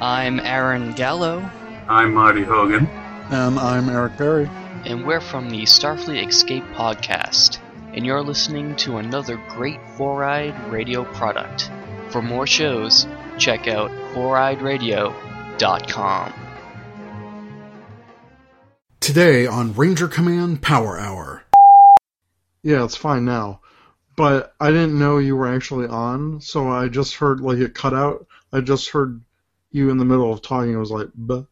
I'm Aaron Gallo, I'm Marty Hogan. And I'm Eric Berry. and we're from the Starfleet Escape podcast, and you're listening to another great Four Eyed Radio product. For more shows, check out foureyedradio.com. Today on Ranger Command Power Hour. Yeah, it's fine now. But I didn't know you were actually on, so I just heard like it cut out. I just heard you in the middle of talking. I was like, Buh.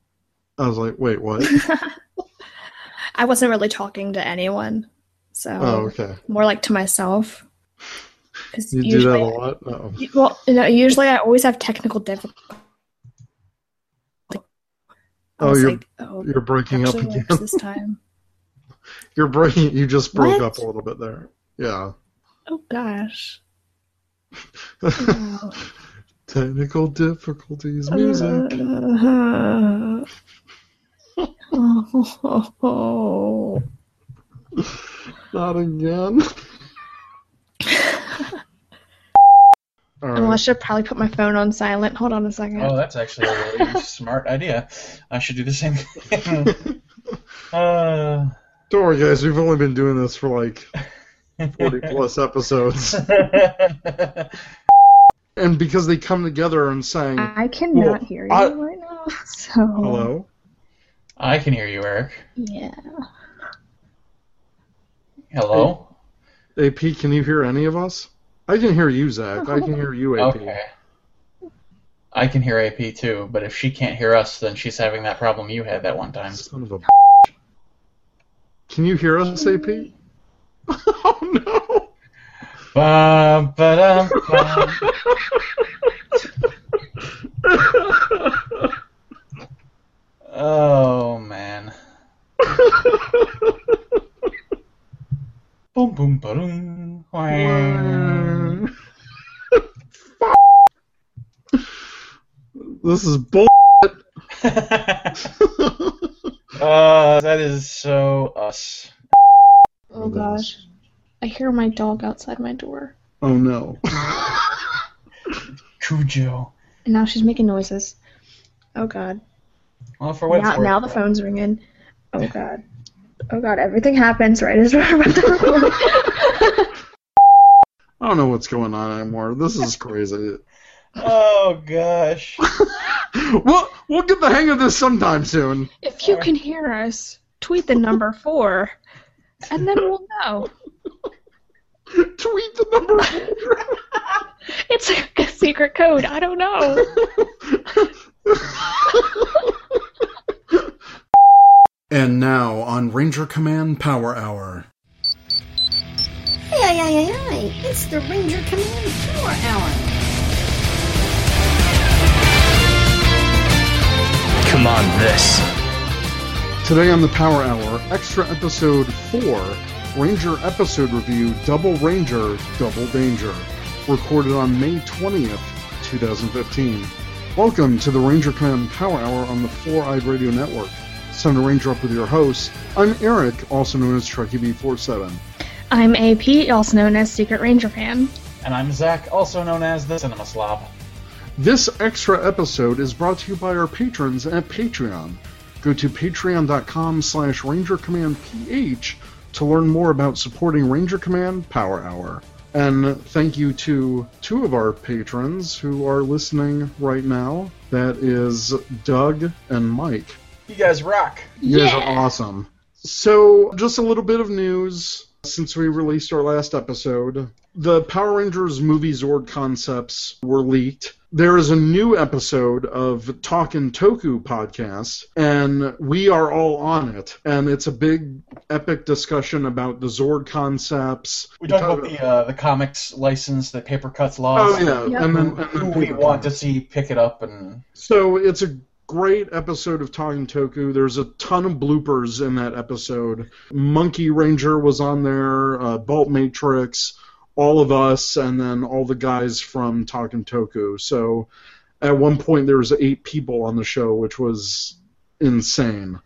I was like, wait, what? I wasn't really talking to anyone, so oh, okay. more like to myself. 'Cause You do that a lot. Oh. well, no, usually I always have technical difficulties. Oh, you're like, oh, you're breaking up again. this time. You're breaking. You just broke What? up a little bit there. Yeah. Oh gosh. Wow. Technical difficulties. Music. Uh, oh, Not again. All right. Oh, I should probably put my phone on silent. Hold on a second. Oh, that's actually a really smart idea. I should do the same thing. uh, Don't worry, guys. We've only been doing this for like 40 plus episodes. And because they come together and saying, I cannot Well, hear you I- right now. So hello? I can hear you, Eric. Yeah. Hello. AP, can you hear any of us? I can hear you, Zach. I can hear you, AP. Okay. I can hear AP too, but if she can't hear us, then she's having that problem you had that one time. Son of a Can you hear us, AP? oh, no. Bum, ba-dum, bum. Oh man. Boom boom ba-dum. This is bull. uh, that is so us. Oh gosh. I hear my dog outside my door. oh, no. Cujo. And now she's making noises. Oh god. Well, for what Now, now the phone's ringing. Oh god. Oh god, everything happens right as we're about to record. I don't know what's going on anymore. This is crazy. Oh gosh. we'll, we'll get the hang of this sometime soon. if you can hear us, tweet the number four, and then we'll know. Tweet the number. It's like a secret code. I don't know. and now on Ranger Command Power Hour. Hey, hey, hey, hey, hey, it's the Ranger Command Power Hour. Come on, this. Today on the Power Hour, extra episode 4, Ranger episode review Double Ranger, Double Danger, recorded on May 20th, 2015. Welcome to the Ranger Command Power Hour on the Four Eyed Radio Network. It's time to Ranger up with your hosts. I'm Eric, also known as Trekkie B47. I'm AP, also known as Secret Ranger Fan. And I'm Zach, also known as the Cinema Slob. This extra episode is brought to you by our patrons at Patreon. Go to patreon.com slash rangercommandph to learn more about supporting Ranger Command Power Hour. And thank you to two of our patrons who are listening right now. That is Doug and Mike. You guys rock. You guys are awesome. So, just a little bit of news since we released our last episode. The Power Rangers movie Zord concepts were leaked. There is a new episode of Talkin' Toku podcast, and we are all on it. And it's a big, epic discussion about the Zord concepts. We talk about the uh, the comics license, the Papercutz laws. Oh yeah, Yep. and then, Who, and who then we want cuts. to see pick it up and So it's a great episode of Talking Toku. There's a ton of bloopers in that episode. Monkey Ranger was on there, uh, Bolt Matrix, all of us, and then all the guys from Talking Toku. So at one point there was eight people on the show, which was insane.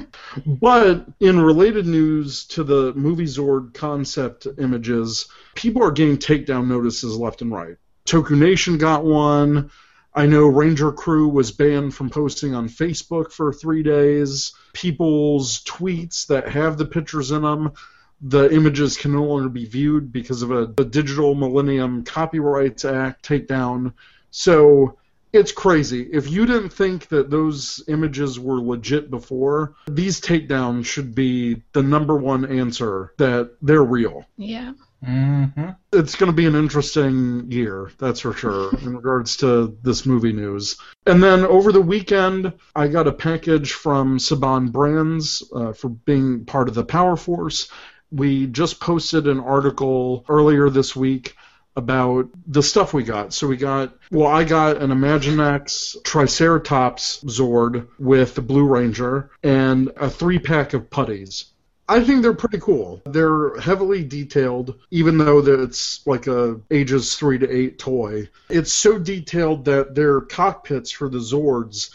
but in related news to the movie Zord concept images, people are getting takedown notices left and right. Toku Nation got one. I know Ranger Crew was banned from posting on Facebook for three days. People's tweets that have the pictures in them, the images can no longer be viewed because of a, a Digital Millennium Copyrights Act takedown. So it's crazy. If you didn't think that those images were legit before, these takedowns should be the number one answer that they're real. Yeah. Mm-hmm. It's going to be an interesting year, that's for sure, in regards to this movie news. And then over the weekend, I got a package from Saban Brands uh, for being part of the Power Force. We just posted an article earlier this week about the stuff we got. So we got, well, I got an Imaginext Triceratops Zord with the Blue Ranger and a three pack of putties. I think they're pretty cool. They're heavily detailed, even though it's like a ages three to eight toy. It's so detailed that their cockpits for the Zords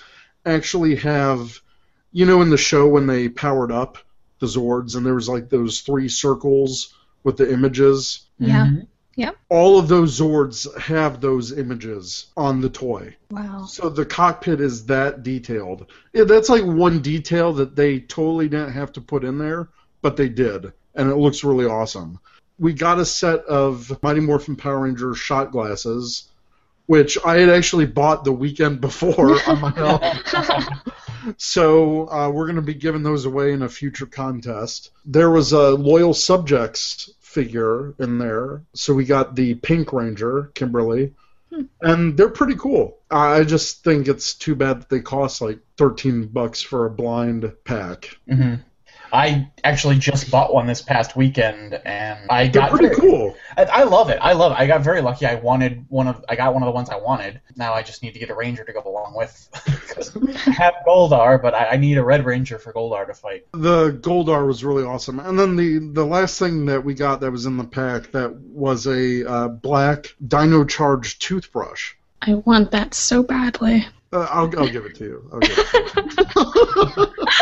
actually have, you know, in the show when they powered up the Zords and there was like those three circles with the images Yeah. Mm-hmm. all of those Zords have those images on the toy. Wow. So the cockpit is that detailed. Yeah, that's like one detail that they totally didn't have to put in there, but they did, and it looks really awesome. We got a set of Mighty Morphin Power Ranger shot glasses, which I had actually bought the weekend before on my own. so uh, we're going to be giving those away in a future contest. There was a Loyal Subjects figure in there, so we got the Pink Ranger, Kimberly, and they're pretty cool. I just think it's too bad that they cost like thirteen bucks for a blind pack. hmm I actually just bought one this past weekend, and I They're got pretty very- cool. I, I love it. I love it. I got very lucky. I wanted one of. I got one of the ones I wanted. Now I just need to get a ranger to go along with. 'Cause I have Goldar, but I, I need a red ranger for Goldar to fight. The Goldar was really awesome, and then the the last thing that we got that was in the pack that was a uh, black Dino Charge toothbrush. I want that so badly. Uh, I'll I'll give it to you. I'll give it to you.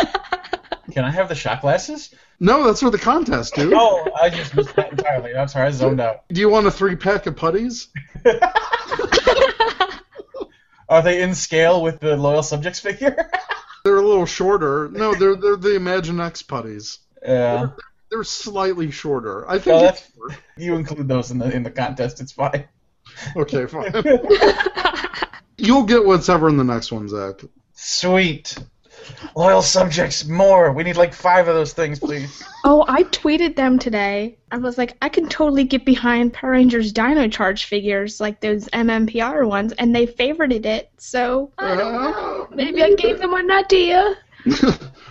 Can I have the shot glasses? no, that's for the contest, dude. Oh, I just missed that entirely. I'm sorry, I zoned out. Do you want a three pack of putties? Are they in scale with the loyal subjects figure? They're a little shorter. No, they're they're the Imaginext putties. yeah. They're slightly shorter. I think. Well, you include those in the in the contest. It's fine. okay, fine. You'll get whatever in the next one, Zach. Sweet. Loyal subjects, more. We need like five of those things, please. Oh, I tweeted them today. I was like, I can totally get behind Power Rangers Dino Charge figures, like those MMPR ones, and they favorited it. So I don't know. Maybe I gave them an idea.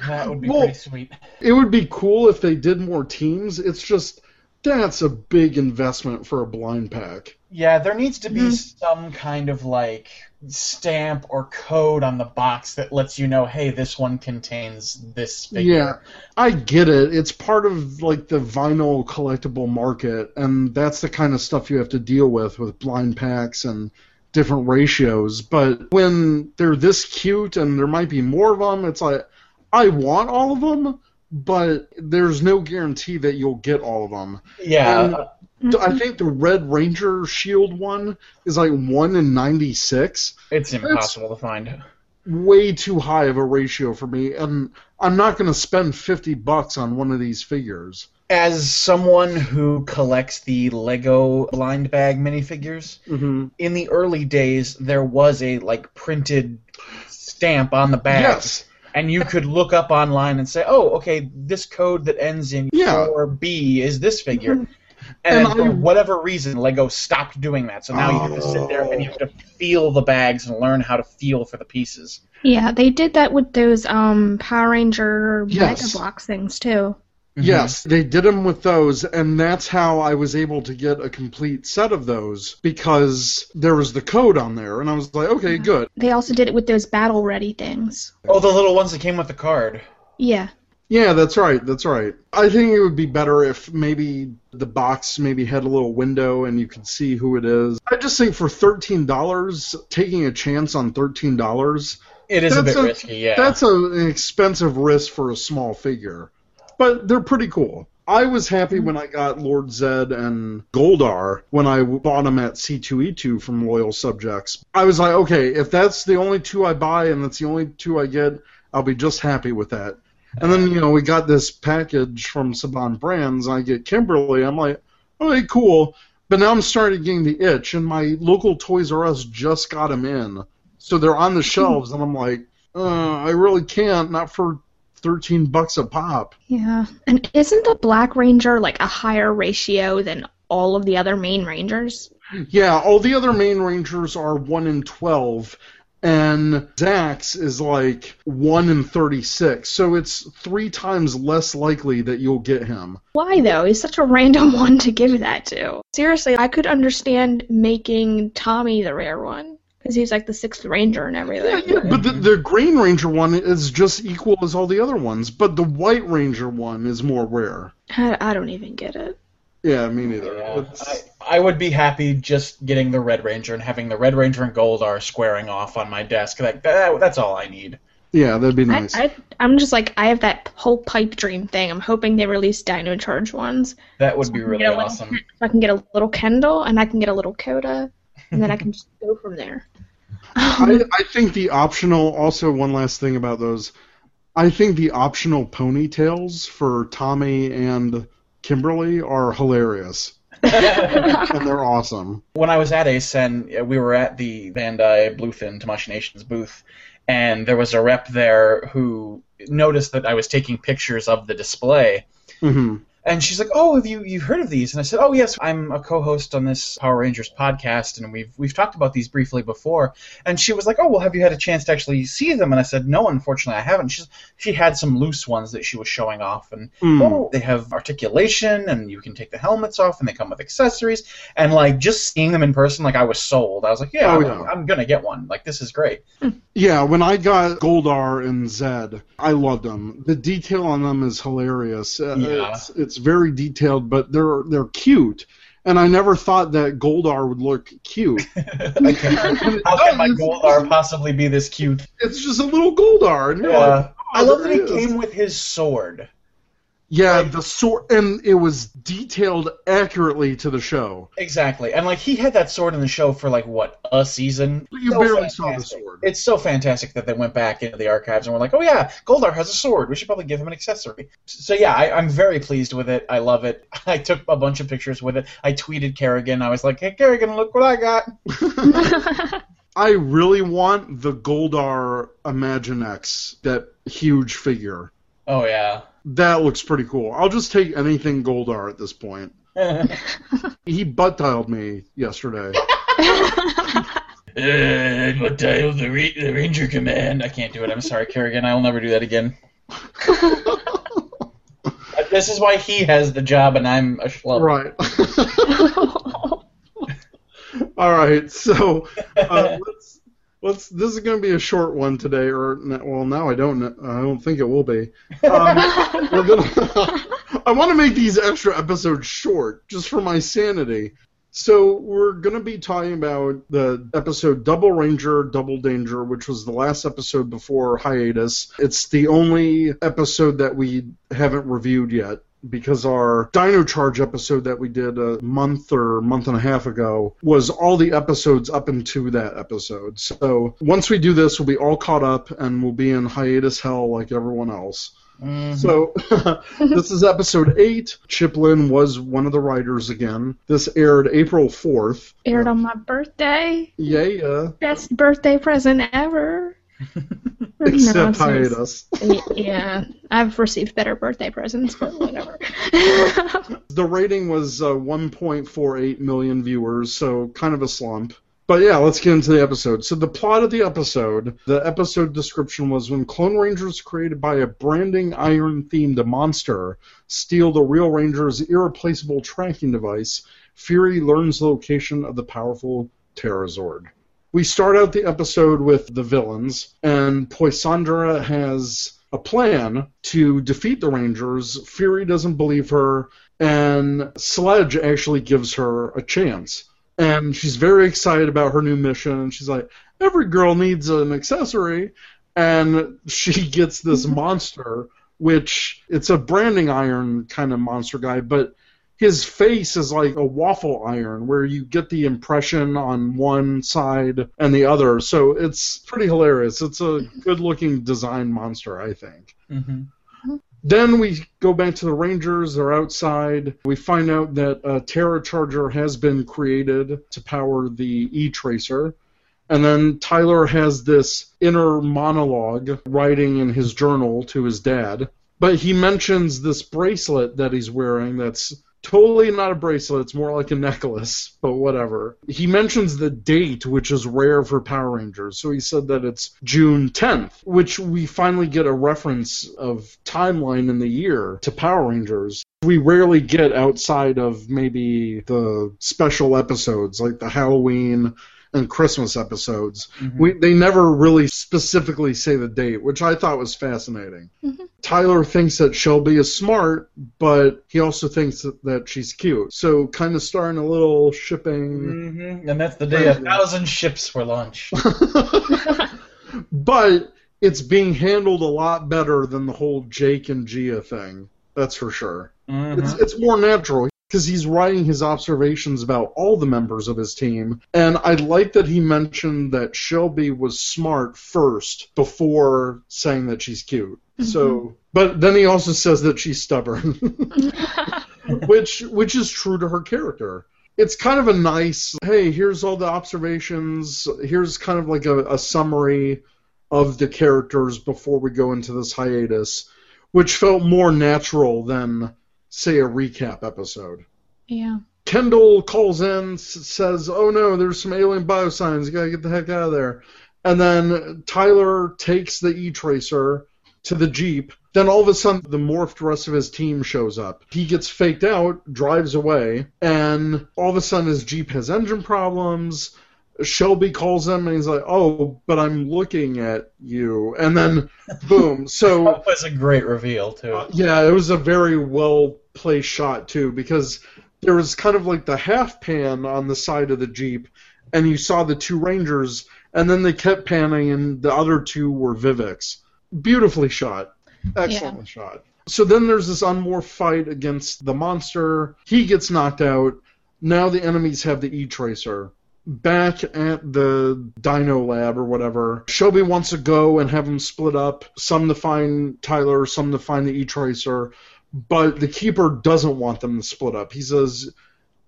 That would be Well- pretty sweet. It would be cool if they did more teams. It's just that's a big investment for a blind pack. Yeah, there needs to be Mhm. some kind of like stamp or code on the box that lets you know, hey, this one contains this figure. Yeah, I get it. It's part of like the vinyl collectible market, and that's the kind of stuff you have to deal with with blind packs and different ratios. But when they're this cute and there might be more of them, it's like I want all of them, but there's no guarantee that you'll get all of them. Yeah. And I think the Red Ranger Shield one is like one in ninety six. it's impossible to find. Way too high of a ratio for me, and I'm not going to spend fifty bucks on one of these figures. As someone who collects the Lego blind bag minifigures, hmm in the early days there was a like printed stamp on the bag. Yes, and you could look up online and say, "Oh, okay, this code that ends in Yeah. 4B is this figure." And, And for I- whatever reason, Lego stopped doing that. So now you have to sit there and you have to feel the bags and learn how to feel for the pieces. Yeah, they did that with those um Power Ranger Yes. Mega Bloks things too. yes, they did them with those, and that's how I was able to get a complete set of those because there was the code on there, and I was like, okay, good. They also did it with those battle ready things. Oh, the little ones that came with the card. Yeah. Yeah, that's right. That's right. I think it would be better if maybe the box maybe had a little window and you could see who it is. I just think for thirteen dollars, taking a chance on thirteen dollars, It is a bit a- risky, yeah. that's a, an expensive risk for a small figure. But they're pretty cool. I was happy mm-hmm. when I got Lord Zed and Goldar when I bought them at C2E2 from Loyal Subjects. I was like, okay, if that's the only two I buy and that's the only two I get, I'll be just happy with that. And then, you know, we got this package from Saban Brands, I get Kimberly. I'm like, okay, cool. But now I'm starting to getting the itch, and my local Toys R Us just got them in. So they're on the shelves, and I'm like, uh, I really can't, not for 13 bucks a pop. Yeah. And isn't the Black Ranger like a higher ratio than all of the other main Rangers? Yeah, all the other main Rangers are 1 in 12, and Zax is like 1 in 36. So it's three times less likely that you'll get him. Why though? He's such a random one to give that to. Seriously, I could understand making Tommy the rare one. Because he's like the sixth ranger and everything. Yeah, yeah but the, the Green Ranger one is just equal as all the other ones, but the White Ranger one is more rare. I, I don't even get it. Yeah, me neither. Yeah, I, I would be happy just getting the Red Ranger and having the Red Ranger and Goldar squaring off on my desk. Like that, that's all I need. yeah, that'd be nice. I, I'm just like, I have that whole pipe dream thing. I'm hoping they release Dino Charge ones. That would be really You awesome. So I can get a little Kendall and I can get a little Coda, and then I can just go from there. I, um, I think the optional. Also, one last thing about those. I think the optional ponytails for Tommy and Kimberly are hilarious, and they're awesome. when I was at ACEN, uh, we were at the Bandai Bluefin Tamashii Nations booth, and there was a rep there who noticed that I was taking pictures of the display. hmm And she's like, "Oh, have you you've heard of these?" And I said, "Oh, yes, I'm a co-host on this Power Rangers podcast, and we've we've talked about these briefly before." And she was like, "Oh, well, have you had a chance to actually see them?" And I said, "No, unfortunately, I haven't." She's she had some loose ones that she was showing off, and Mm. oh, they have articulation, and you can take the helmets off, and they come with accessories, and like just seeing them in person, like I was sold. I was like, "Yeah, Oh, I'm, yeah. I'm gonna get one. Like this is great." Yeah, when I got Goldar and Zed, I loved them. The detail on them is hilarious. Uh, Yeah. It's, it's very detailed, but they're they're cute. And I never thought that Goldar would look cute. Like, how can my Goldar possibly be this cute? It's just a little Goldar, and you're Yeah. like, oh, I love that he it is. came with his sword. Yeah, like- the sword, and it was detailed accurately to the show. Exactly, and like he had that sword in the show for like what a season. But you So barely saw the sword. It's so fantastic that they went back into the archives and were like, "Oh yeah, Goldar has a sword. We should probably give him an accessory." So yeah, I, I'm very pleased with it. I love it. I took a bunch of pictures with it. I tweeted Kerrigan. I was like, "Hey Kerrigan, look what I got." I really want the Goldar Imaginext, that huge figure. Oh yeah. That looks pretty cool. I'll just take anything Goldar at this point. He butt dialed me yesterday. Uh, what dial the, Ra- the Ranger Command? I can't do it. I'm sorry, Kerrigan. I'll never do that again. this is why he has the job and I'm a schlub. right. All right. So uh, let's This is going to be a short one today, or well, now I don't. I don't think it will be. Um, we're gonna. I want to make these extra episodes short, just for my sanity. So we're gonna be talking about the episode Double Ranger, Double Danger, which was the last episode before hiatus. It's the only episode that we haven't reviewed yet because our Dino Charge episode that we did a month or month and a half ago was all the episodes up into that episode. So once we do this, we'll be all caught up and we'll be in hiatus hell like everyone else. Mhm. So this is episode eight. Chip Lynn was one of the writers again. This aired April fourth. Aired on my birthday. Yeah, yeah. Best birthday present ever. Except Nonsense. hiatus. Yeah, I've received better birthday presents, but whatever. The rating was uh, 1.48 million viewers, so kind of a slump. But yeah, let's get into the episode. So the plot of the episode, the episode description was when Clone Rangers created by a branding iron themed monster steal the real Ranger's irreplaceable tracking device, Fury learns the location of the powerful Terrazord. We start out the episode with the villains, and Poisandra has a plan to defeat the Rangers. Fury doesn't believe her, and Sledge actually gives her a chance. And she's very excited about her new mission, and she's like, every girl needs an accessory. And she gets this monster which it's a branding iron kind of monster guy, but his face is like a waffle iron where you get the impression on one side and the other. So it's pretty hilarious. It's a good looking design monster, I think. hmm Then we go back to the Rangers. They're outside. We find out that a Terra Charger has been created to power the E Tracer. And then Tyler has this inner monologue writing in his journal to his dad. But he mentions this bracelet that he's wearing that's totally not a bracelet. It's more like a necklace, but whatever. He mentions the date, which is rare for Power Rangers. So he said that it's June 10th, which we finally get a reference of timeline in the year to Power Rangers. We rarely get outside of maybe the special episodes, like the Halloween and Christmas episodes. Mhm. We, they never really specifically say the date, which I thought was fascinating. Mhm. Tyler thinks that Shelby is smart, but he also thinks that, that she's cute. So, kind of starting a little shipping. hmm And that's the day a thousand ships were launched. but it's being handled a lot better than the whole Jake and Gia thing. That's for sure. Mhm. It's, it's more natural because he's writing his observations about all the members of his team. And I like that he mentioned that Shelby was smart first before saying that she's cute. Mm-hmm. So, but then he also says that she's stubborn, which which is true to her character. It's kind of a nice, hey, here's all the observations. Here's kind of like a, a summary of the characters before we go into this hiatus, which felt more natural than say a recap episode. yeah. Kendall calls in, says, "Oh no, there's some alien biosigns. You gotta get the heck out of there." And then Tyler takes the E Tracer to the jeep. Then all of a sudden, the morphed rest of his team shows up. He gets faked out, drives away, and all of a sudden his jeep has engine problems. Shelby calls him and he's like, "Oh, but I'm looking at you." And then, boom. So That was a great reveal too. uh, yeah, it was a very well placed shot too because there was kind of like the half pan on the side of the jeep, and you saw the two Rangers, and then they kept panning, and the other two were Vivix. Beautifully shot, excellent shot. So then there's this unmorphed fight against the monster. He gets knocked out. Now the enemies have the E Tracer. Back at the Dino Lab or whatever, Shelby wants to go and have them split up. Some to find Tyler, some to find the E Tracer. But the Keeper doesn't want them to split up. He says,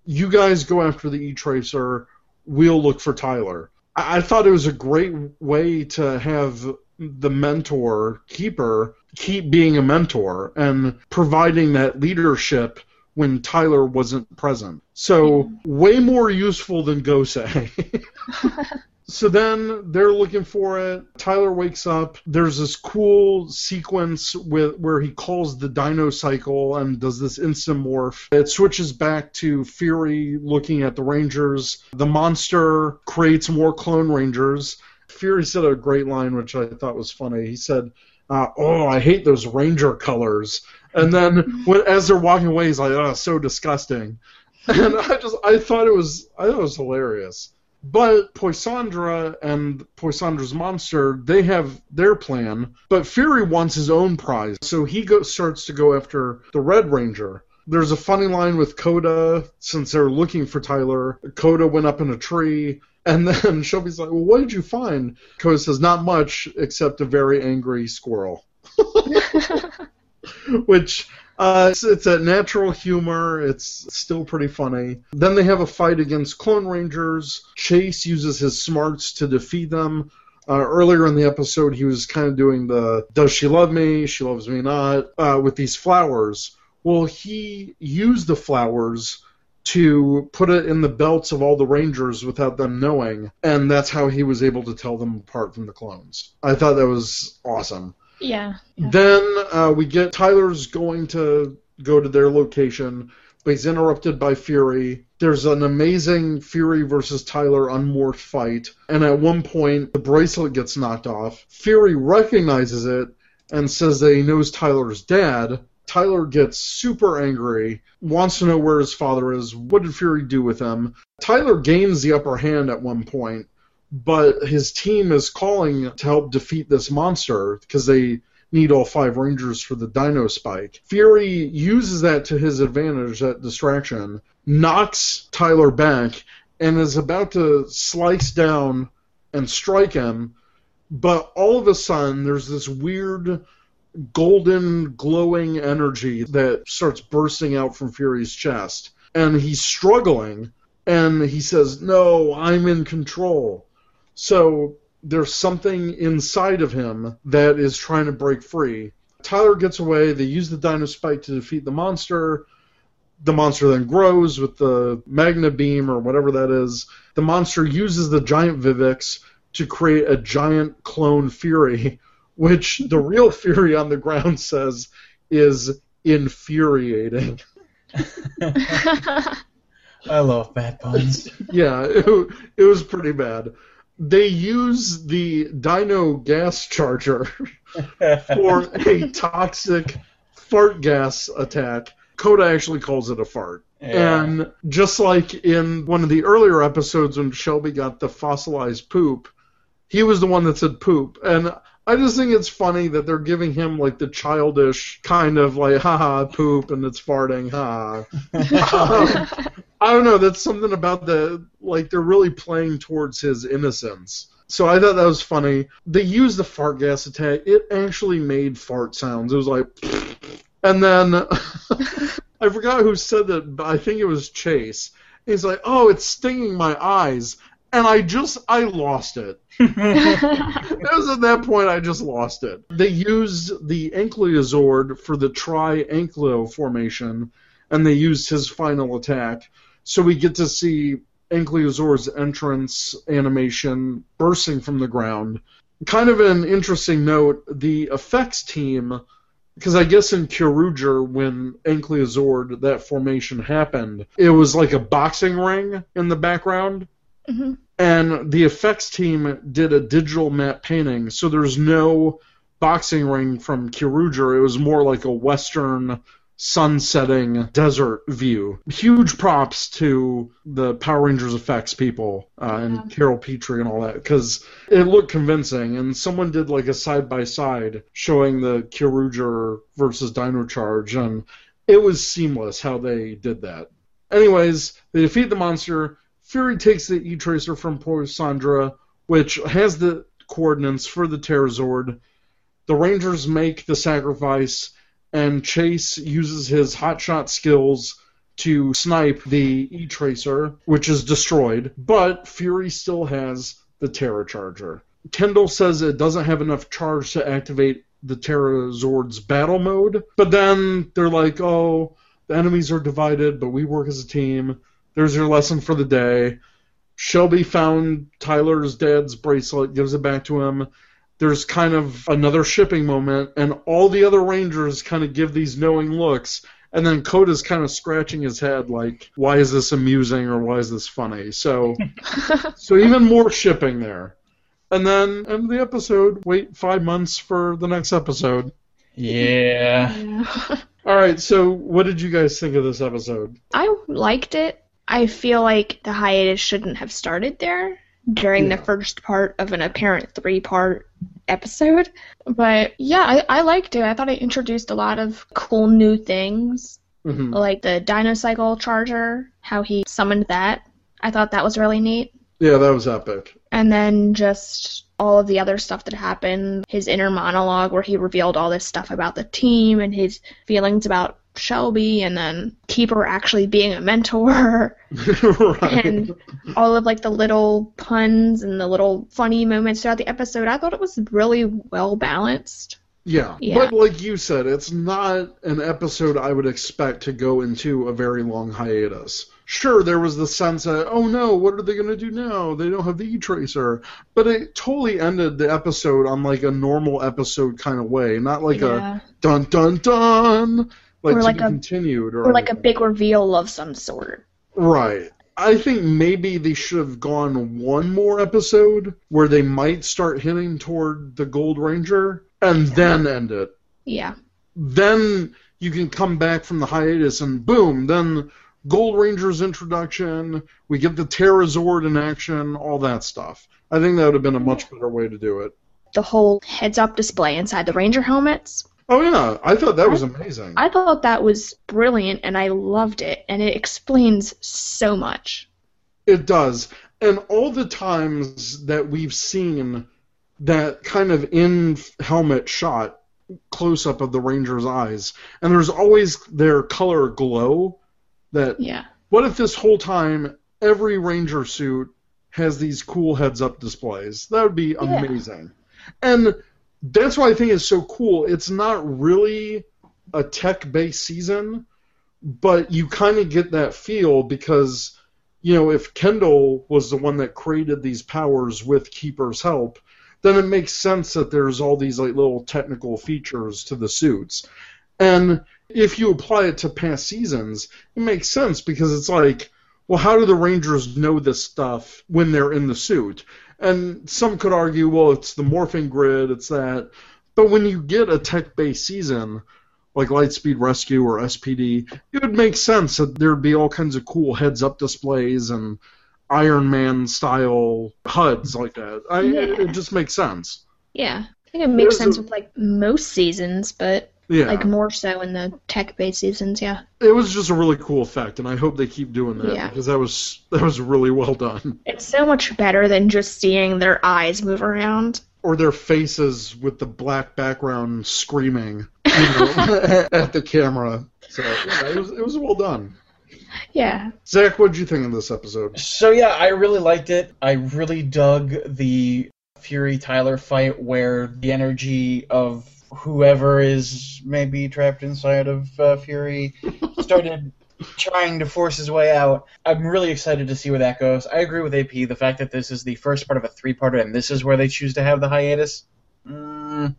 You guys go after the E Tracer, we'll look for Tyler. I-, I thought it was a great way to have the mentor, Keeper, keep being a mentor and providing that leadership when Tyler wasn't present. So way more useful than Gosei. so then they're looking for it. Tyler wakes up. There's this cool sequence with where he calls the Dino Cycle and does this instant morph. It switches back to Fury looking at the Rangers. The monster creates more clone Rangers. Fury said a great line, which I thought was funny. He said, uh, "Oh, I hate those Ranger colors." And then, when, as they're walking away, he's like, "Oh, so disgusting." And I just, I thought it was, I thought it was hilarious. But Poisandra and Poisandra's monster, they have their plan. But Fury wants his own prize, so he go, starts to go after the Red Ranger. There's a funny line with Coda, since they're looking for Tyler. Coda went up in a tree, and then Shelby's like, Well, what did you find? Coda says, Not much, except a very angry squirrel. Which, uh, it's, it's a natural humor. It's still pretty funny. Then they have a fight against Clone Rangers. Chase uses his smarts to defeat them. Uh, earlier in the episode, he was kind of doing the "Does she love me? She loves me not" uh, with these flowers. Well, he used the flowers to put it in the belts of all the Rangers without them knowing, and that's how he was able to tell them apart from the clones. I thought that was awesome. Yeah. Then uh, we get Tyler's going to go to their location, but he's interrupted by Fury. There's an amazing Fury versus Tyler unmorphed fight, and at one point the bracelet gets knocked off. Fury recognizes it and says that he knows Tyler's dad. Tyler gets super angry, wants to know where his father is. What did Fury do with him? Tyler gains the upper hand at one point, but his team is calling to help defeat this monster because they need all five Rangers for the Dino Spike. Fury uses that to his advantage, that distraction, knocks Tyler back, and is about to slice down and strike him, but all of a sudden there's this weird golden glowing energy that starts bursting out from Fury's chest. And he's struggling, and he says, No, I'm in control. So there's something inside of him that is trying to break free. Tyler gets away. They use the Dino Spike to defeat the monster. The monster then grows with the Magna Beam or whatever that is. The monster uses the giant Vivix to create a giant clone Fury, which the real Fury on the ground says is infuriating. I love bad puns. yeah, it, it was pretty bad. They use the Dino gas charger for a toxic fart gas attack. Coda actually calls it a fart. Yeah. And just like in one of the earlier episodes when Shelby got the fossilized poop, he was the one that said poop. And I just think it's funny that they're giving him like the childish kind of like, haha, poop, and it's farting, Ha ha. Um, I don't know. That's something about the like they're really playing towards his innocence. So I thought that was funny. They used the fart gas attack. It actually made fart sounds. It was like, and then I forgot who said that, but I think it was Chase. He's like, "Oh, it's stinging my eyes," and I just I lost it. It was at that point I just lost it. They used the Ankylosaur for the tri-Ankylo formation, and they used his final attack. So we get to see Ankylosaur's entrance animation bursting from the ground. Kind of an interesting note, the effects team, because I guess in Kyoryuger, when Ankylosaur, that formation happened, it was like a boxing ring in the background. Mhm. And the effects team did a digital matte painting, so there's no boxing ring from Kyoryuger. It was more like a western sun-setting desert view. Huge props to the Power Rangers effects people uh, and Carol Petrie and all that because it looked convincing. And someone did like a side by side showing the Kyoryuger versus Dino Charge, and it was seamless how they did that. Anyways, they defeat the monster. Fury takes the E Tracer from Poisandra, which has the coordinates for the Terrazord. The Rangers make the sacrifice, and Chase uses his hotshot skills to snipe the E Tracer, which is destroyed, but Fury still has the Terra Charger. Kendall says it doesn't have enough charge to activate the Terra Zord's battle mode, but then they're like, oh, the enemies are divided, but we work as a team. There's your lesson for the day. Shelby found Tyler's dad's bracelet, gives it back to him. There's kind of another shipping moment, and all the other Rangers kind of give these knowing looks, and then Coda's kind of scratching his head, like, why is this amusing or why is this funny? So, so even more shipping there. And then end the episode. Wait five months for the next episode. Yeah. Yeah. All right. So, what did you guys think of this episode? I liked it. I feel like the hiatus shouldn't have started there during Yeah. the first part of an apparent three part episode. But yeah, I, I liked it. I thought it introduced a lot of cool new things, hmm like the Dinocycle Charger, how he summoned that. I thought that was really neat. Yeah, that was epic. And then just all of the other stuff that happened, his inner monologue where he revealed all this stuff about the team and his feelings about Shelby and then Keeper actually being a mentor right. and all of like the little puns and the little funny moments throughout the episode. I thought it was really well balanced. Yeah. Yeah. But like you said, it's not an episode I would expect to go into a very long hiatus. Sure, there was the sense that, oh no, what are they going to do now? They don't have the E-Tracer. But it totally ended the episode on like a normal episode kind of way, not like a dun dun dun, like Or like a- continued or, Or like a big reveal of some sort. Right. I think maybe they should have gone one more episode where they might start hitting toward the Gold Ranger and then end it. Yeah. Then you can come back from the hiatus and boom, then Gold Ranger's introduction, we get the Terrazord in action, all that stuff. I think that would have been a much better way to do it. the whole heads-up display inside the ranger helmets. Oh yeah, I thought that was amazing. I thought that was brilliant, and I loved it, and it explains so much. It does. And all the times that we've seen that kind of in helmet shot close up of the Ranger's eyes, and there's always their color glow that Yeah. what if this whole time every Ranger suit has these cool heads up displays? That would be Yeah. amazing. And that's why I think it's so cool. It's not really a tech based season, but you kind of get that feel because, you know, if Kendall was the one that created these powers with Keeper's help, then it makes sense that there's all these like little technical features to the suits. And if you apply it to past seasons, it makes sense because it's like, well, how do the Rangers know this stuff when they're in the suit? And some could argue, well, it's the morphing grid, it's that. But when you get a tech based season, like Lightspeed Rescue or SPD, it would make sense that there'd be all kinds of cool heads up displays and Iron Man style HUDs like that. I, Yeah. It just makes sense. Yeah. I think it makes There's sense a- with like most seasons, but Yeah. like more so in the tech-based seasons. Yeah. it was just a really cool effect, and I hope they keep doing that Yeah. because that was that was really well done. It's so much better than just seeing their eyes move around. Or their faces with the black background screaming you know, at the camera. So yeah, it was it was well done. Yeah. Zach, what did you think of this episode? So yeah, I really liked it. I really dug the Fury Tyler fight where the energy of whoever is maybe trapped inside of uh, Fury started trying to force his way out. I'm really excited to see where that goes. I agree with AP. The fact that this is the first part of a three-parter and this is where they choose to have the hiatus. Mm,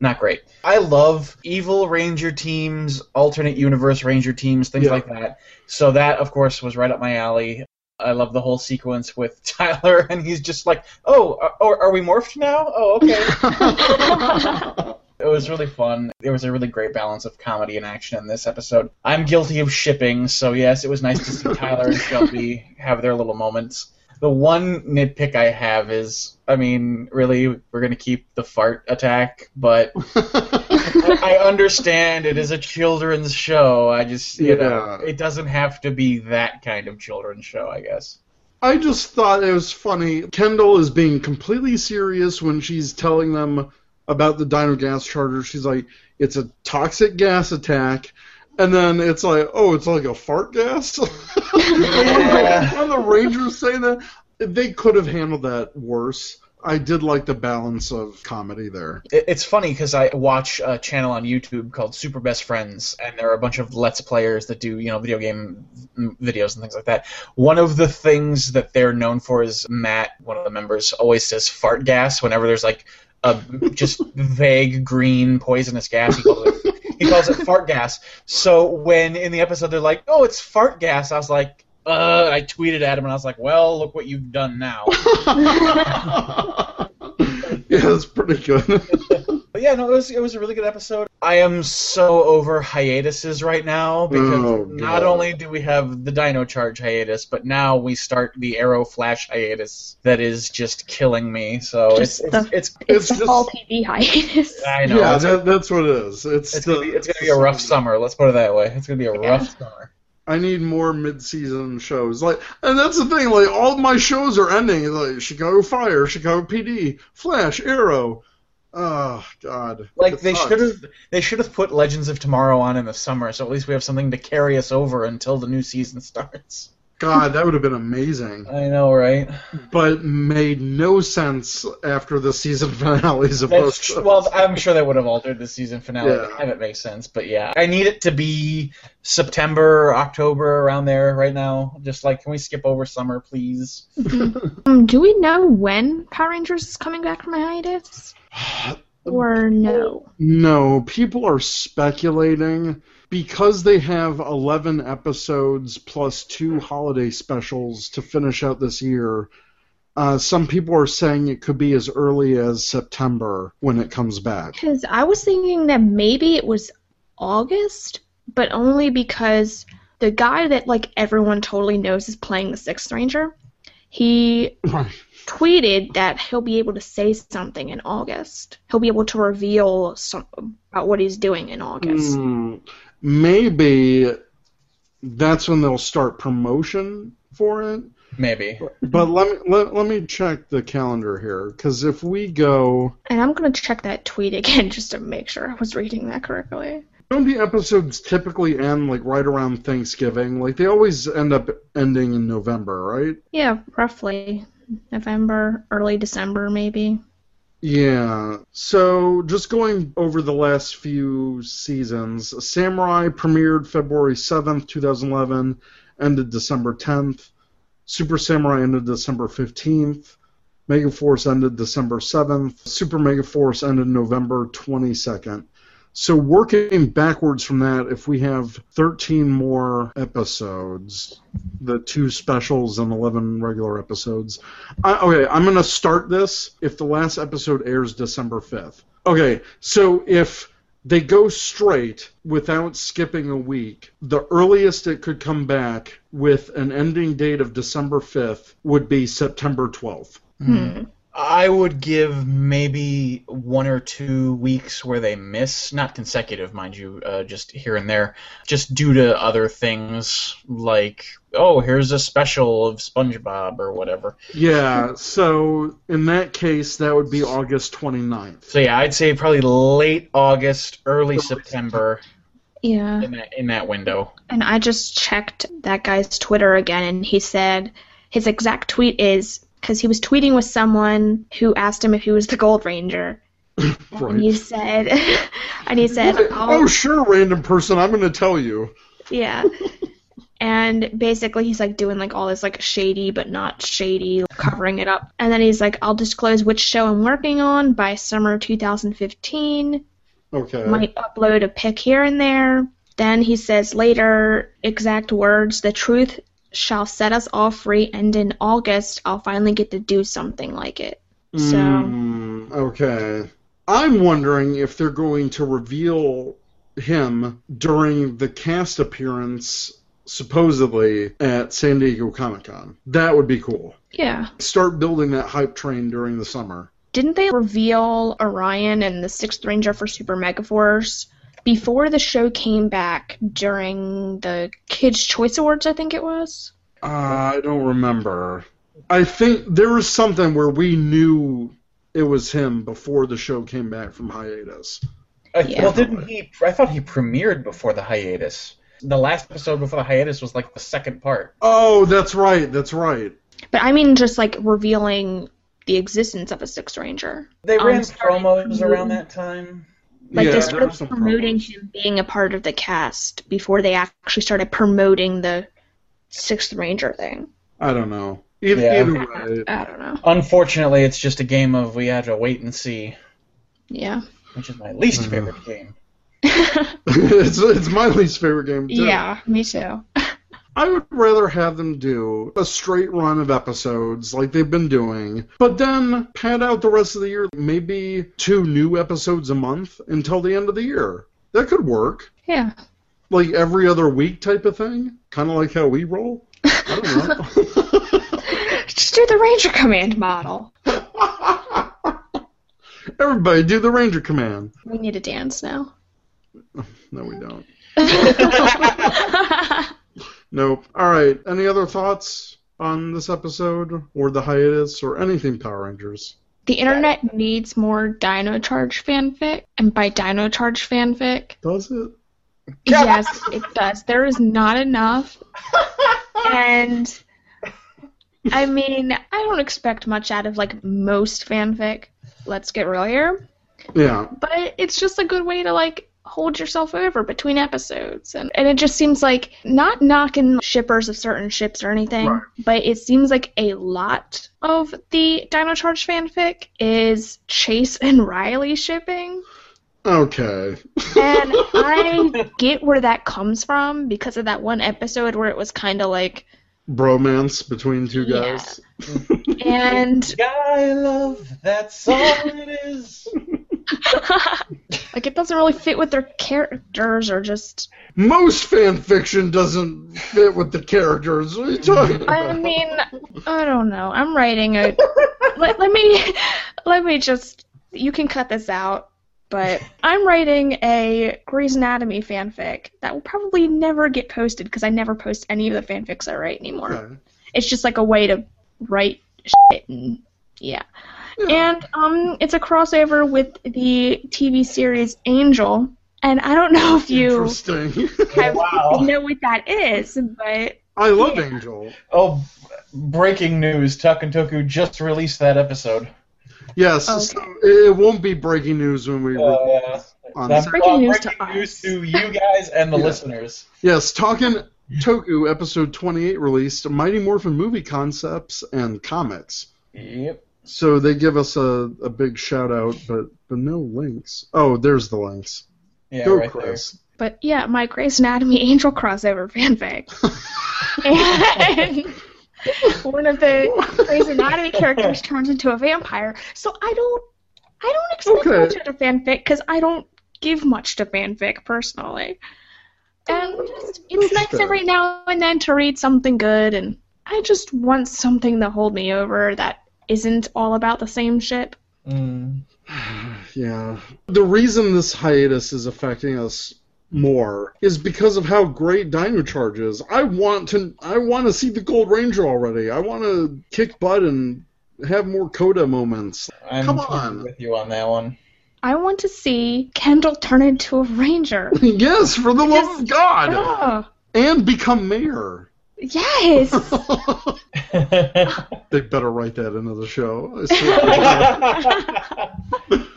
not great. I love evil Ranger teams, alternate universe Ranger teams, things Yeah. like that. So that, of course, was right up my alley. I love the whole sequence with Tyler, and he's just like, "Oh, are, are- are we morphed now? Oh, okay." it was really fun. There was a really great balance of comedy and action in this episode. I'm guilty of shipping, so yes, it was nice to see Tyler and Shelby have their little moments. The one nitpick I have is, I mean, really, we're gonna keep the fart attack, but I I understand it is a children's show. I just, you know, it doesn't have to be that kind of children's show, I guess. I just thought it was funny. Kendall is being completely serious when she's telling them about the Dino Gas Charger. She's like, it's a toxic gas attack. And then it's like, oh, it's like a fart gas? Yeah. when the Rangers say that, they could have handled that worse. I did like the balance of comedy there. It's funny because I watch a channel on YouTube called Super Best Friends, and there are a bunch of Let's Players that do, you know, video game videos and things like that. One of the things that they're known for is Matt, one of the members, always says fart gas whenever there's like a just vague green poisonous gas. He calls it, he calls it fart gas. So when in the episode they're like, "Oh, it's fart gas," I was like. Uh, I tweeted at him and I was like, "Well, look what you've done now." yeah, that's pretty good. But yeah, no, it was it was a really good episode. I am so over hiatuses right now because Oh, not God. only do we have the Dino Charge hiatus, but now we start the Arrow Flash hiatus that is just killing me. So it's Just it's, the- it's, It's, It's the just- fall TV hiatus. I know yeah, that, that's what it is. It's, it's the, gonna be it's gonna be a rough summer. Let's put it that way. It's gonna be a Yeah. rough summer. I need more mid-season shows. Like, and that's the thing. Like, all my shows are ending. Like Chicago Fire, Chicago PD, Flash, Arrow. Oh God. Like they should have they should have put Legends of Tomorrow on in the summer, so at least we have something to carry us over until the new season starts. God, that would have been amazing. I know, right? But made no sense after the season finales of both That's shows. tr- well, I'm sure they would have altered the season finale Yeah. to have it make sense. But yeah, I need it to be September, October, around there right now. Just like, can we skip over summer, please? Um, do we know when Power Rangers is coming back from hiatus? Or no? No, people are speculating because they have 11 episodes plus two holiday specials to finish out this year. Uh, some people are saying it could be as early as September when it comes back. Because I was thinking that maybe it was August, but only because the guy that like everyone totally knows is playing the Sixth Ranger, he tweeted that he'll be able to say something in August. He'll be able to reveal some about what he's doing in August. Hmm, maybe that's when they'll start promotion for it. Maybe. But let me let, let me check the calendar here because if we go, And I'm gonna check that tweet again just to make sure I was reading that correctly. Don't the episodes typically end like right around Thanksgiving? Like they always end up ending in November, right? Yeah, roughly November, early December, maybe. Yeah. So just going over the last few seasons, Samurai premiered February 7th, 2011, ended December 10th. Super Samurai ended December 15th. Megaforce ended December 7th. Super Megaforce ended November 22nd. So working backwards from that, if we have 13 more episodes, the two specials and 11 regular episodes, I, okay, I'm going to start this if the last episode airs December 5th. Okay, so if they go straight without skipping a week, the earliest it could come back with an ending date of December 5th would be September 12th. Hmm. I would give maybe one or two weeks where they miss, not consecutive, mind you, uh, just here and there, just due to other things like, oh, here's a special of SpongeBob or whatever. Yeah, so in that case, that would be August 29th. So yeah, I'd say probably late August, early September Yeah. in that in that window. And I just checked that guy's Twitter again, and he said his exact tweet is because he was tweeting with someone who asked him if he was the Gold Ranger, and he said, and he said, Oh, "I'll- sure, random person, I'm going to tell you. yeah." And basically, he's like doing like all this like shady but not shady, covering it up. And then he's like, "I'll disclose which show I'm working on by summer 2015." Okay. might upload a pic here and there. Then he says later, exact words, the truth shall set us all free, and in August, I'll finally get to do something like it. So, Mm, okay. I'm wondering if they're going to reveal him during the cast appearance, supposedly, at San Diego Comic Con. That would be cool. yeah. Start building that hype train during the summer. Didn't they reveal Orion and the Sixth Ranger for Super Megaforce before the show came back during the Kids' Choice Awards, I think it was? Uh, I don't remember. I think there was something where we knew it was him before the show came back from hiatus. I, Yeah. Well, didn't he? I thought he premiered before the hiatus. The last episode before the hiatus was like the second part. Oh, that's right. That's right. But I mean, just like revealing the existence of a Sixth Ranger. They ran started promos around that time. Like yeah, they there started was promoting promos. him being a part of the cast before they actually started promoting the Sixth Ranger thing. I don't know. Either, Yeah. either way, I don't know. Unfortunately, it's just a game of we have to wait and see, Yeah. which is my least Mhm. favorite game. it's, it's my least favorite game too. yeah, me too. I would rather have them do a straight run of episodes like they've been doing, but then pad out the rest of the year, maybe two new episodes a month until the end of the year. That could work. Yeah. Like every other week type of thing. Kind of like how we roll. I don't Just do the Ranger Command model. Everybody do the Ranger Command. We need a dance now. No, we don't. Nope. All right. Any other thoughts on this episode or the hiatus or anything Power Rangers? the internet needs more Dino Charge fanfic, and by Dino Charge fanfic, Does it? yes, it does. There is not enough. and I mean, I don't expect much out of like most fanfic. Let's get real here. Yeah. But it's just a good way to like hold yourself over between episodes. And and it just seems like not knocking shippers of certain ships or anything, Right. but it seems like a lot of the Dino Charge fanfic is Chase and Riley shipping. Okay. And I get where that comes from because of that one episode where it was kind of like, Bromance between two guys. Yeah. guys. and Guy love, that's all it is. Like it doesn't really fit with their characters or just. Most fan fiction doesn't fit with the characters. What are you talking about? I mean, I don't know. I'm writing a. let, let me, let me just. You can cut this out, but I'm writing a Grey's Anatomy fanfic that will probably never get posted because I never post any of the fanfics I write anymore. Okay. It's just like a way to write shit and yeah. And um, it's a crossover with the TV series Angel, and I don't know if you Interesting. have, Wow. know what that is, but I love Angel. Oh, breaking news! Talkin' Toku just released that episode. Yes, Okay. so it it won't be breaking news when we. Uh, yeah. on That's Breaking uh, news to news us. to you guys and the Yeah. listeners. Yes, Talkin' Toku episode 28 released Mighty Morphin movie concepts and comics. Yep. So they give us a, a big shout out, but but no links. Oh, there's the links. Yeah, Go, right Chris. but yeah, my Grey's Anatomy Angel crossover fanfic. and one of the Grey's Anatomy characters turns into a vampire. So I don't, I don't expect Okay. much out of fanfic because I don't give much to fanfic personally. And oh, just, it's nice fair. every now and then to read something good, and I just want something to hold me over that isn't all about the same ship. Mm. Yeah. The reason this hiatus is affecting us more is because of how great Dino Charge is. I want to I want to see the Gold Ranger already. I want to kick butt and have more Koda moments. I'm Come on. with you on that one. I want to see Kendall turn into a ranger. yes, for the love of God. oh, And become mayor. Yes. They better write that into the show. I.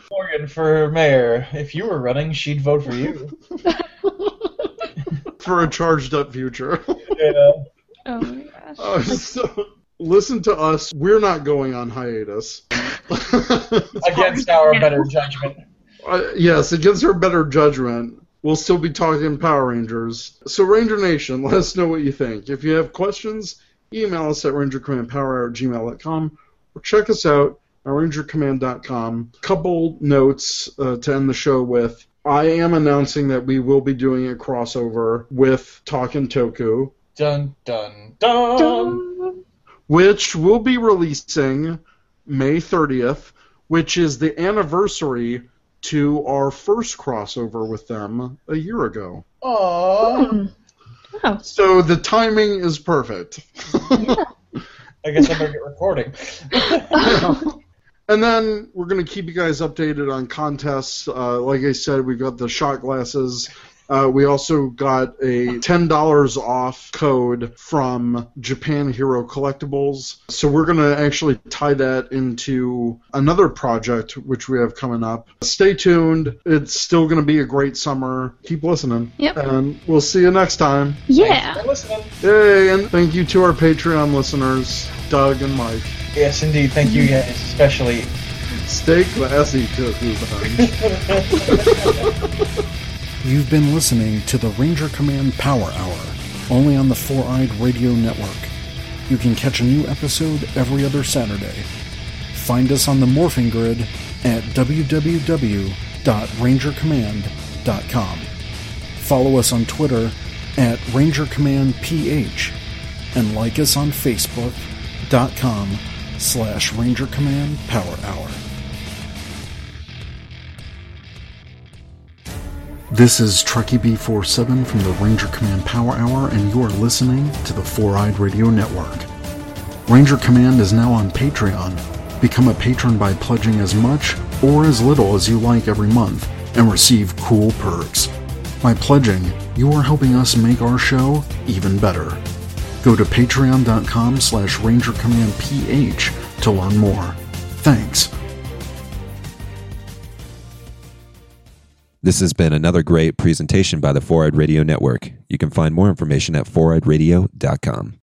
Morgan for mayor. If you were running, she'd vote for you. for a charged up future. Yeah. Oh my gosh. Uh, so, listen to us. We're not going on hiatus. Against our better judgment. Uh, yes, against our better judgment, we'll still be talking Power Rangers. So, Ranger Nation, let us know what you think. If you have questions, email us at rangercommandpower at gmail.com or check us out at rangercommand.com. Couple notes uh, to end the show with. I am announcing that we will be doing a crossover with Talkin' Toku, Dun dun dun. Dun. which will be releasing May 30th, which is the anniversary to our first crossover with them a year ago. Aww. Oh, So the timing is perfect. I guess I better get recording. and then we're going to keep you guys updated on contests. Uh, like I said, we've got the shot glasses. Uh, we also got a $10 off code from Japan Hero Collectibles. So we're going to actually tie that into another project which we have coming up. Stay tuned. It's still going to be a great summer. Keep listening. Yep. And we'll see you next time. yeah. Thanks for listening. Yay, and thank you to our Patreon listeners, Doug and Mike. Yes, indeed. Thank you guys, especially. Stay classy, Toku Bunch. You've been listening to the Ranger Command Power Hour, only on the Four Eyed Radio Network. You can catch a new episode every other Saturday. Find us on the Morphing Grid at www.rangercommand.com. Follow us on Twitter at RangerCommandPH and like us on Facebook.com slash Ranger Command Power Hour. This is Truckee B47 from the Ranger Command Power Hour, and you are listening to the Four Eyed Radio Network. Ranger Command is now on Patreon. Become a patron by pledging as much or as little as you like every month and receive cool perks. By pledging, you are helping us make our show even better. Go to patreon.com slash rangercommandph to learn more. Thanks. This has been another great presentation by the Four Radio Network. You can find more information at foureyedradio.com.